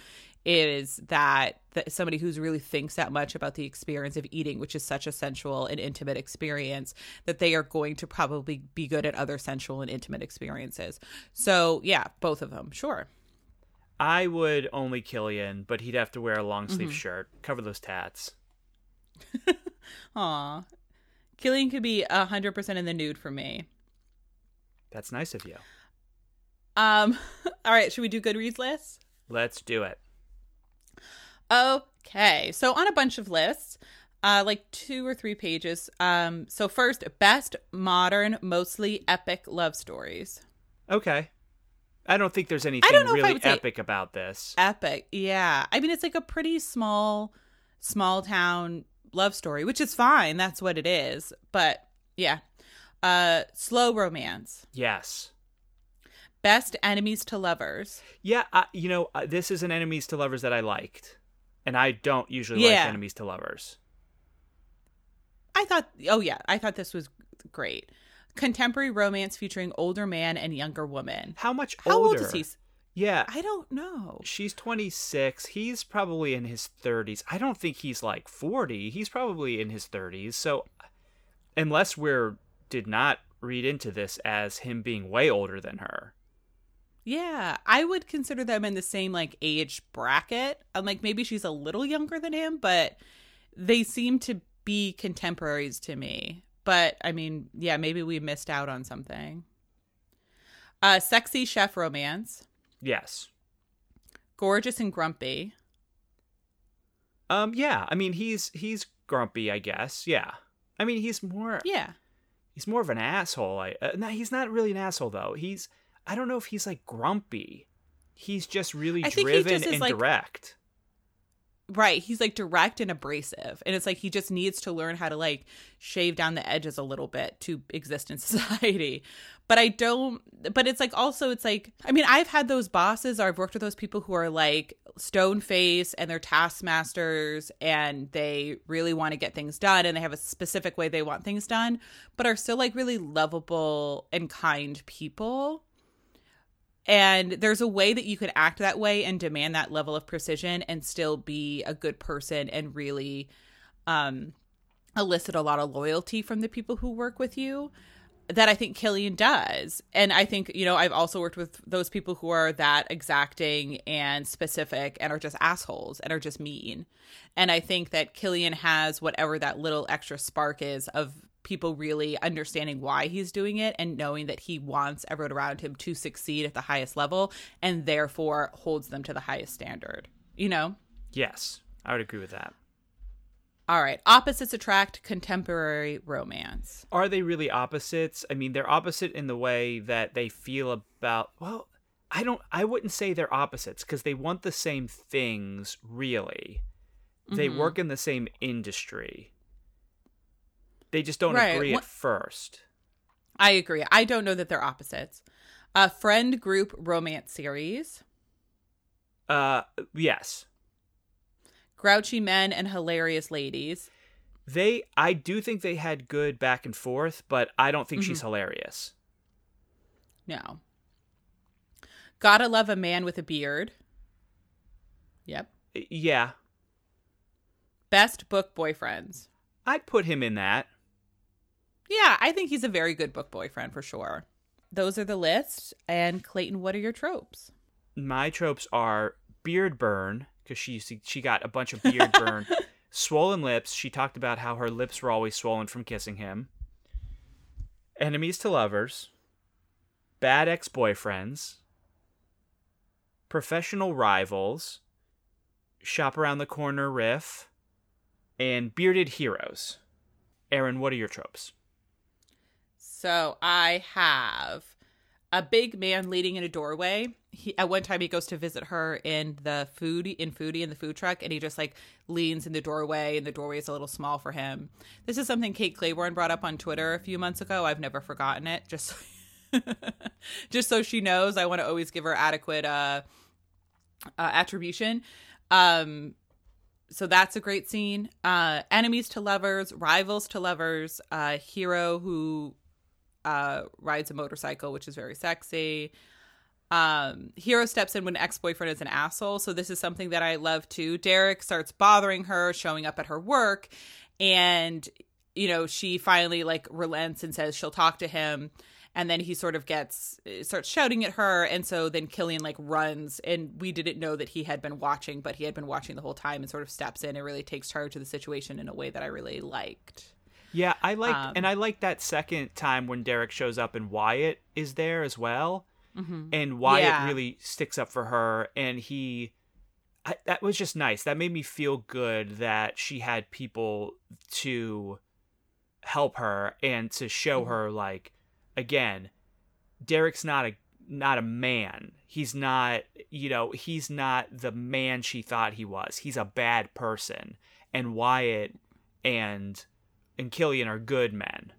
A: is that, that somebody who's really thinks that much about the experience of eating, which is such a sensual and intimate experience, that they are going to probably be good at other sensual and intimate experiences. So yeah, both of them, sure.
B: I would only Killian, but he'd have to wear a long sleeve mm-hmm. shirt, cover those tats. [LAUGHS]
A: Aw. Killian could be a hundred percent in the nude for me.
B: That's nice of you.
A: Um [LAUGHS] all right, should we do Goodreads lists?
B: Let's do it.
A: Okay, so on a bunch of lists, uh, like two or three pages. Um, so first, best modern, mostly epic love stories.
B: Okay. I don't think there's anything really epic about this.
A: Epic, yeah. I mean, it's like a pretty small, small town love story, which is fine. That's what it is. But yeah, uh, slow romance.
B: Yes.
A: Best enemies to lovers.
B: Yeah, uh, you know, uh, this is an enemies to lovers that I liked and I don't usually yeah. like enemies to lovers.
A: I thought, oh yeah, I thought this was great. Contemporary romance featuring older man and younger woman.
B: How much How older?
A: old is he?
B: Yeah.
A: I don't know.
B: She's 26. He's probably in his 30s. I don't think he's like 40. He's probably in his 30s. So unless we're did not read into this as him being way older than her.
A: Yeah, I would consider them in the same like age bracket. I'm like maybe she's a little younger than him, but they seem to be contemporaries to me. But I mean, yeah, maybe we missed out on something. Uh sexy chef romance.
B: Yes.
A: Gorgeous and grumpy.
B: Um yeah, I mean he's he's grumpy, I guess. Yeah. I mean he's more
A: Yeah.
B: He's more of an asshole. I uh, no, he's not really an asshole though. He's I don't know if he's like grumpy. He's just really I driven just and like, direct.
A: Right. He's like direct and abrasive. And it's like he just needs to learn how to like shave down the edges a little bit to exist in [LAUGHS] society. But I don't, but it's like also, it's like, I mean, I've had those bosses or I've worked with those people who are like stone face and they're taskmasters and they really want to get things done and they have a specific way they want things done, but are still like really lovable and kind people. And there's a way that you can act that way and demand that level of precision and still be a good person and really um, elicit a lot of loyalty from the people who work with you that I think Killian does. And I think, you know, I've also worked with those people who are that exacting and specific and are just assholes and are just mean. And I think that Killian has whatever that little extra spark is of people really understanding why he's doing it and knowing that he wants everyone around him to succeed at the highest level and therefore holds them to the highest standard. You know?
B: Yes, I would agree with that.
A: All right. Opposites attract contemporary romance.
B: Are they really opposites? I mean, they're opposite in the way that they feel about, well, I don't, I wouldn't say they're opposites because they want the same things, really. They mm-hmm. work in the same industry they just don't right. agree what? at first.
A: I agree. I don't know that they're opposites. A friend group romance series.
B: Uh, yes.
A: Grouchy men and hilarious ladies.
B: They, I do think they had good back and forth, but I don't think mm-hmm. she's hilarious.
A: No. Gotta love a man with a beard. Yep.
B: Yeah.
A: Best book boyfriends.
B: I'd put him in that.
A: Yeah, I think he's a very good book boyfriend for sure. Those are the lists. And Clayton, what are your tropes?
B: My tropes are beard burn because she used to, she got a bunch of beard [LAUGHS] burn, swollen lips. She talked about how her lips were always swollen from kissing him. Enemies to lovers, bad ex boyfriends, professional rivals, shop around the corner riff, and bearded heroes. Erin, what are your tropes?
A: So I have a big man leading in a doorway he at one time he goes to visit her in the food in foodie in the food truck and he just like leans in the doorway and the doorway is a little small for him. This is something Kate Clayborn brought up on twitter a few months ago. I've never forgotten it. Just [LAUGHS] just so she knows i want to always give her adequate uh, uh attribution. Um so that's a great scene. Uh enemies to lovers rivals to lovers uh hero who uh rides a motorcycle which is very sexy um, Hero steps in when ex boyfriend is an asshole. So this is something that I love too. Derek starts bothering her, showing up at her work, and you know she finally like relents and says she'll talk to him. And then he sort of gets starts shouting at her, and so then Killian like runs, and we didn't know that he had been watching, but he had been watching the whole time, and sort of steps in and really takes charge of the situation in a way that I really liked.
B: Yeah, I like, um, and I like that second time when Derek shows up and Wyatt is there as well mm-hmm. and Wyatt yeah. really sticks up for her, and he. I, that was just nice. That made me feel good that she had people to help her and to show mm-hmm. her like again Derek's not a not a man. He's not, you know, he's not the man she thought he was. He's a bad person. And Wyatt and and Killian are good men.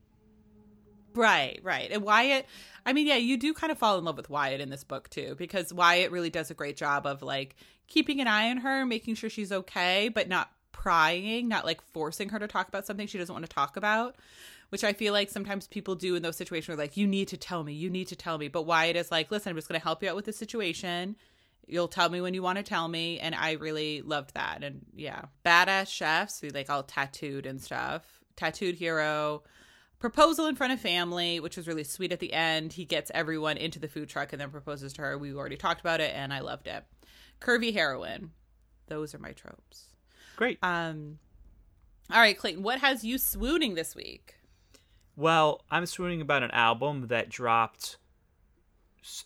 A: Right, right. And Wyatt, I mean, yeah, you do kind of fall in love with Wyatt in this book too, because Wyatt really does a great job of like keeping an eye on her, making sure she's okay, but not prying, not like forcing her to talk about something she doesn't want to talk about, which I feel like sometimes people do in those situations where like, you need to tell me, you need to tell me. But Wyatt is like, listen, I'm just going to help you out with the situation. You'll tell me when you want to tell me. And I really loved that. And yeah, badass chefs, we like all tattooed and stuff. Tattooed hero proposal in front of family, which was really sweet at the end. He gets everyone into the food truck and then proposes to her. We already talked about it and I loved it. Curvy heroine. Those are my tropes.
B: Great.
A: Um All right, Clayton, what has you swooning this week?
B: Well, I'm swooning about an album that dropped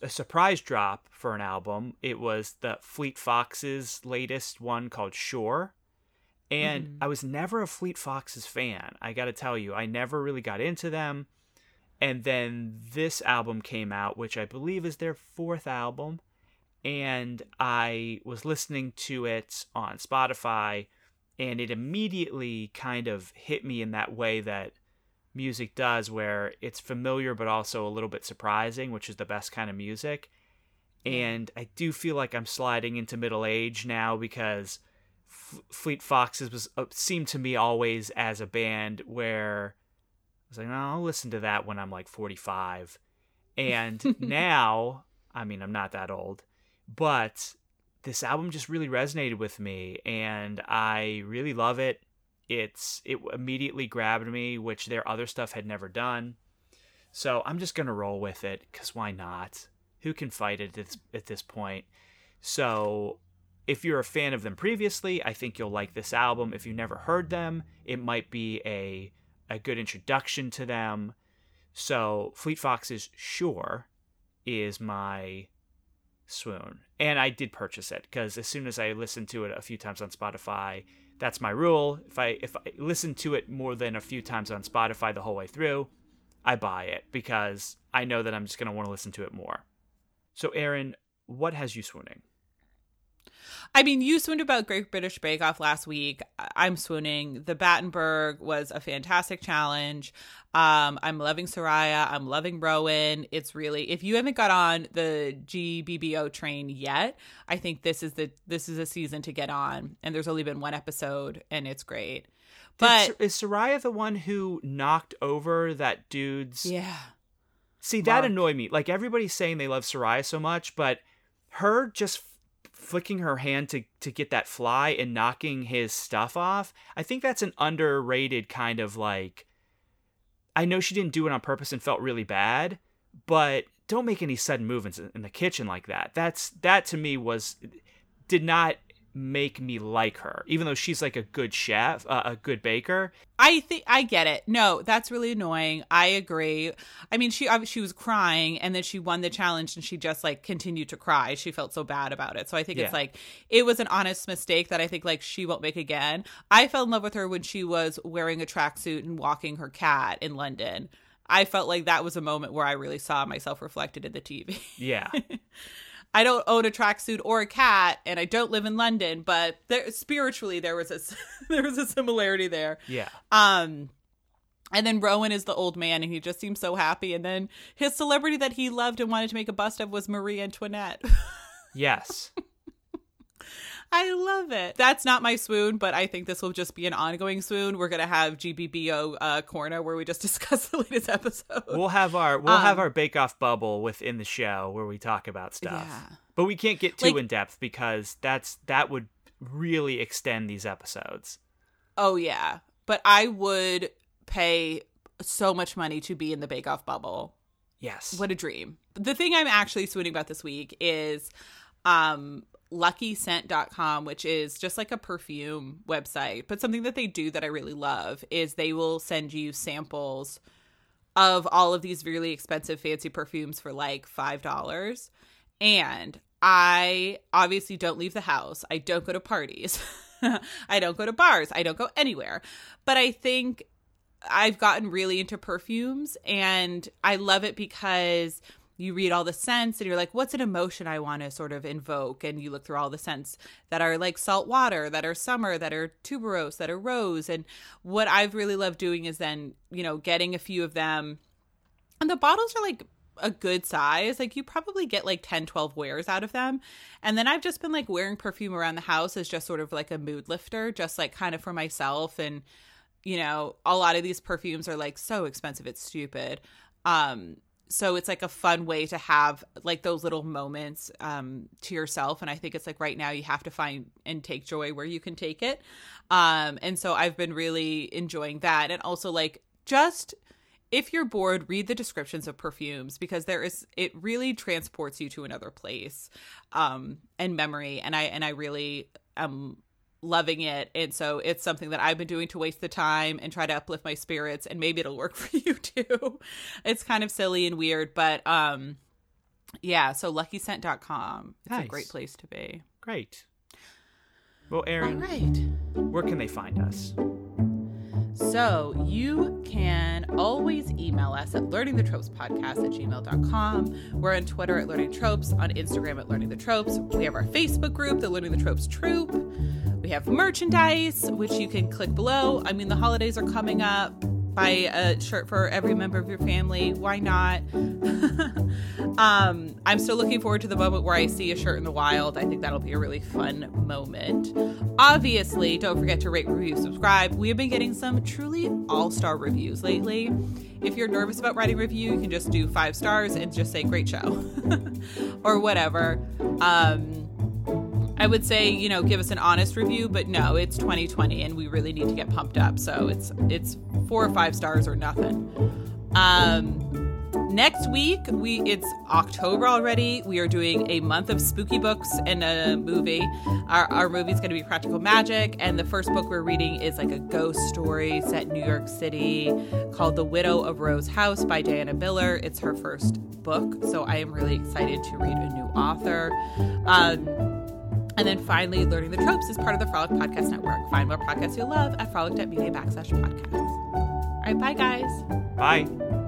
B: a surprise drop for an album. It was the Fleet Foxes' latest one called Shore. And mm-hmm. I was never a Fleet Foxes fan. I got to tell you, I never really got into them. And then this album came out, which I believe is their fourth album. And I was listening to it on Spotify, and it immediately kind of hit me in that way that music does, where it's familiar but also a little bit surprising, which is the best kind of music. And I do feel like I'm sliding into middle age now because Fleet Foxes was uh, seemed to me always as a band where I was like, no, I'll listen to that when I'm like 45. And [LAUGHS] now, I mean, I'm not that old, but this album just really resonated with me and I really love it. It's it immediately grabbed me, which their other stuff had never done. So I'm just gonna roll with it because why not? Who can fight it at this, at this point? So if you're a fan of them previously, I think you'll like this album. If you've never heard them, it might be a a good introduction to them. So Fleet Foxes Shore is my swoon. And I did purchase it because as soon as I listened to it a few times on Spotify, that's my rule. If I if I listen to it more than a few times on Spotify the whole way through, I buy it because I know that I'm just going to want to listen to it more. So Erin, what has you swooning?
A: I mean, you swooned about Great British Bake Off last week. I'm swooning. The Battenberg was a fantastic challenge. Um, I'm loving Soraya. I'm loving Rowan. It's really if you haven't got on the GBBO train yet, I think this is the this is a season to get on. And there's only been one episode, and it's great. But
B: Did, is Soraya the one who knocked over that dude's?
A: Yeah.
B: See that Mark. annoyed me. Like everybody's saying they love Soraya so much, but her just flicking her hand to to get that fly and knocking his stuff off. I think that's an underrated kind of like I know she didn't do it on purpose and felt really bad, but don't make any sudden movements in the kitchen like that. That's that to me was did not make me like her, even though she's like a good chef, uh, a good baker.
A: I think I get it. No, that's really annoying. I agree. I mean, she she was crying, and then she won the challenge, and she just like continued to cry. She felt so bad about it. So I think yeah. it's like it was an honest mistake that I think like she won't make again. I fell in love with her when she was wearing a tracksuit and walking her cat in London. I felt like that was a moment where I really saw myself reflected in the TV.
B: Yeah. [LAUGHS]
A: I don't own a tracksuit or a cat, and I don't live in London, but there, spiritually there was a [LAUGHS] there was a similarity there.
B: Yeah.
A: Um, and then Rowan is the old man, and he just seems so happy. And then his celebrity that he loved and wanted to make a bust of was Marie Antoinette. [LAUGHS]
B: Yes.
A: I love it. That's not my swoon, but I think this will just be an ongoing swoon. We're gonna have GBBO uh, corner where we just [LAUGHS] discuss the latest episode.
B: We'll have our we'll have
A: Um,
B: our Bake Off bubble within the show where we talk about stuff.
A: Yeah.
B: But we can't get too
A: Like-
B: in depth because that's that would really extend these episodes.
A: Oh yeah, but I would pay so much money to be in the Bake Off bubble.
B: Yes.
A: What a dream. The thing I'm actually swooning about this week is um luckyscent.com which is just like a perfume website but something that they do that I really love is they will send you samples of all of these really expensive fancy perfumes for like $5 and I obviously don't leave the house. I don't go to parties. [LAUGHS] I don't go to bars. I don't go anywhere. But I think I've gotten really into perfumes and I love it because you read all the scents and you're like, what's an emotion I want to sort of invoke? And you look through all the scents that are like salt water, that are summer, that are tuberose, that are rose. And what I've really loved doing is then, you know, getting a few of them. And the bottles are like a good size. Like you probably get like 10, 12 wears out of them. And then I've just been like wearing perfume around the house as just sort of like a mood lifter, just like kind of for myself. And, you know, a lot of these perfumes are like so expensive, it's stupid. Um, so it's like a fun way to have like those little moments um to yourself and i think it's like right now you have to find and take joy where you can take it. Um and so i've been really enjoying that. And also like just if you're bored read the descriptions of perfumes because there is it really transports you to another place um and memory. And i and i really am loving it and so it's something that i've been doing to waste the time and try to uplift my spirits and maybe it'll work [LAUGHS] for you too it's kind of silly and weird but um yeah so luckyscent.com it's
B: Nice.
A: a great place to be
B: Great. Well,
A: all
B: Erin,
A: right
B: where can they find us?
A: So you can always email us at learningthetropespodcast at gmail.com. We're on Twitter at Learning Tropes, on Instagram at Learning the Tropes. We have our Facebook group, the Learning the Tropes Troop. We have merchandise, which you can click below. I mean, the holidays are coming up. Buy a shirt for every member of your family. Why not? [LAUGHS] um, I'm still looking forward to the moment where I see a shirt in the wild. I think that'll be a really fun moment. Obviously, don't forget to rate, review, subscribe. We have been getting some truly all star reviews lately. If you're nervous about writing review, you can just do five stars and just say great show [LAUGHS] or whatever. Um, I would say, you know, give us an honest review, but no, it's 2020 and we really need to get pumped up. So it's it's four or five stars or nothing. Um next week we it's October already. We are doing a month of spooky books and a movie. Our our movie's gonna be Practical Magic, and the first book we're reading is like a ghost story set in New York City called The Widow of Rose House by Diana Biller. It's her first book, so I am really excited to read a new author. Um and then finally, Learning the Tropes is part of the Frolic Podcast Network. Find more podcasts you love at frolic.media backslash podcasts. All right, bye, guys.
B: Bye.